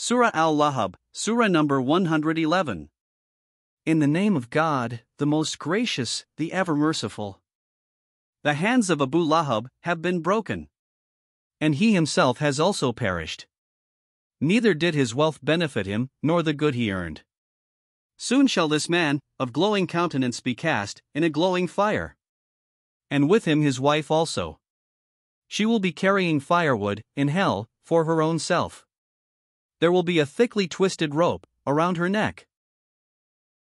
Surah Al Lahab, Surah number 111. In the name of God, the most gracious, the ever merciful. The hands of Abu Lahab have been broken. And he himself has also perished. Neither did his wealth benefit him, nor the good he earned. Soon shall this man, of glowing countenance, be cast in a glowing fire. And with him his wife also. She will be carrying firewood, in hell, for her own self. There will be a thickly twisted rope around her neck.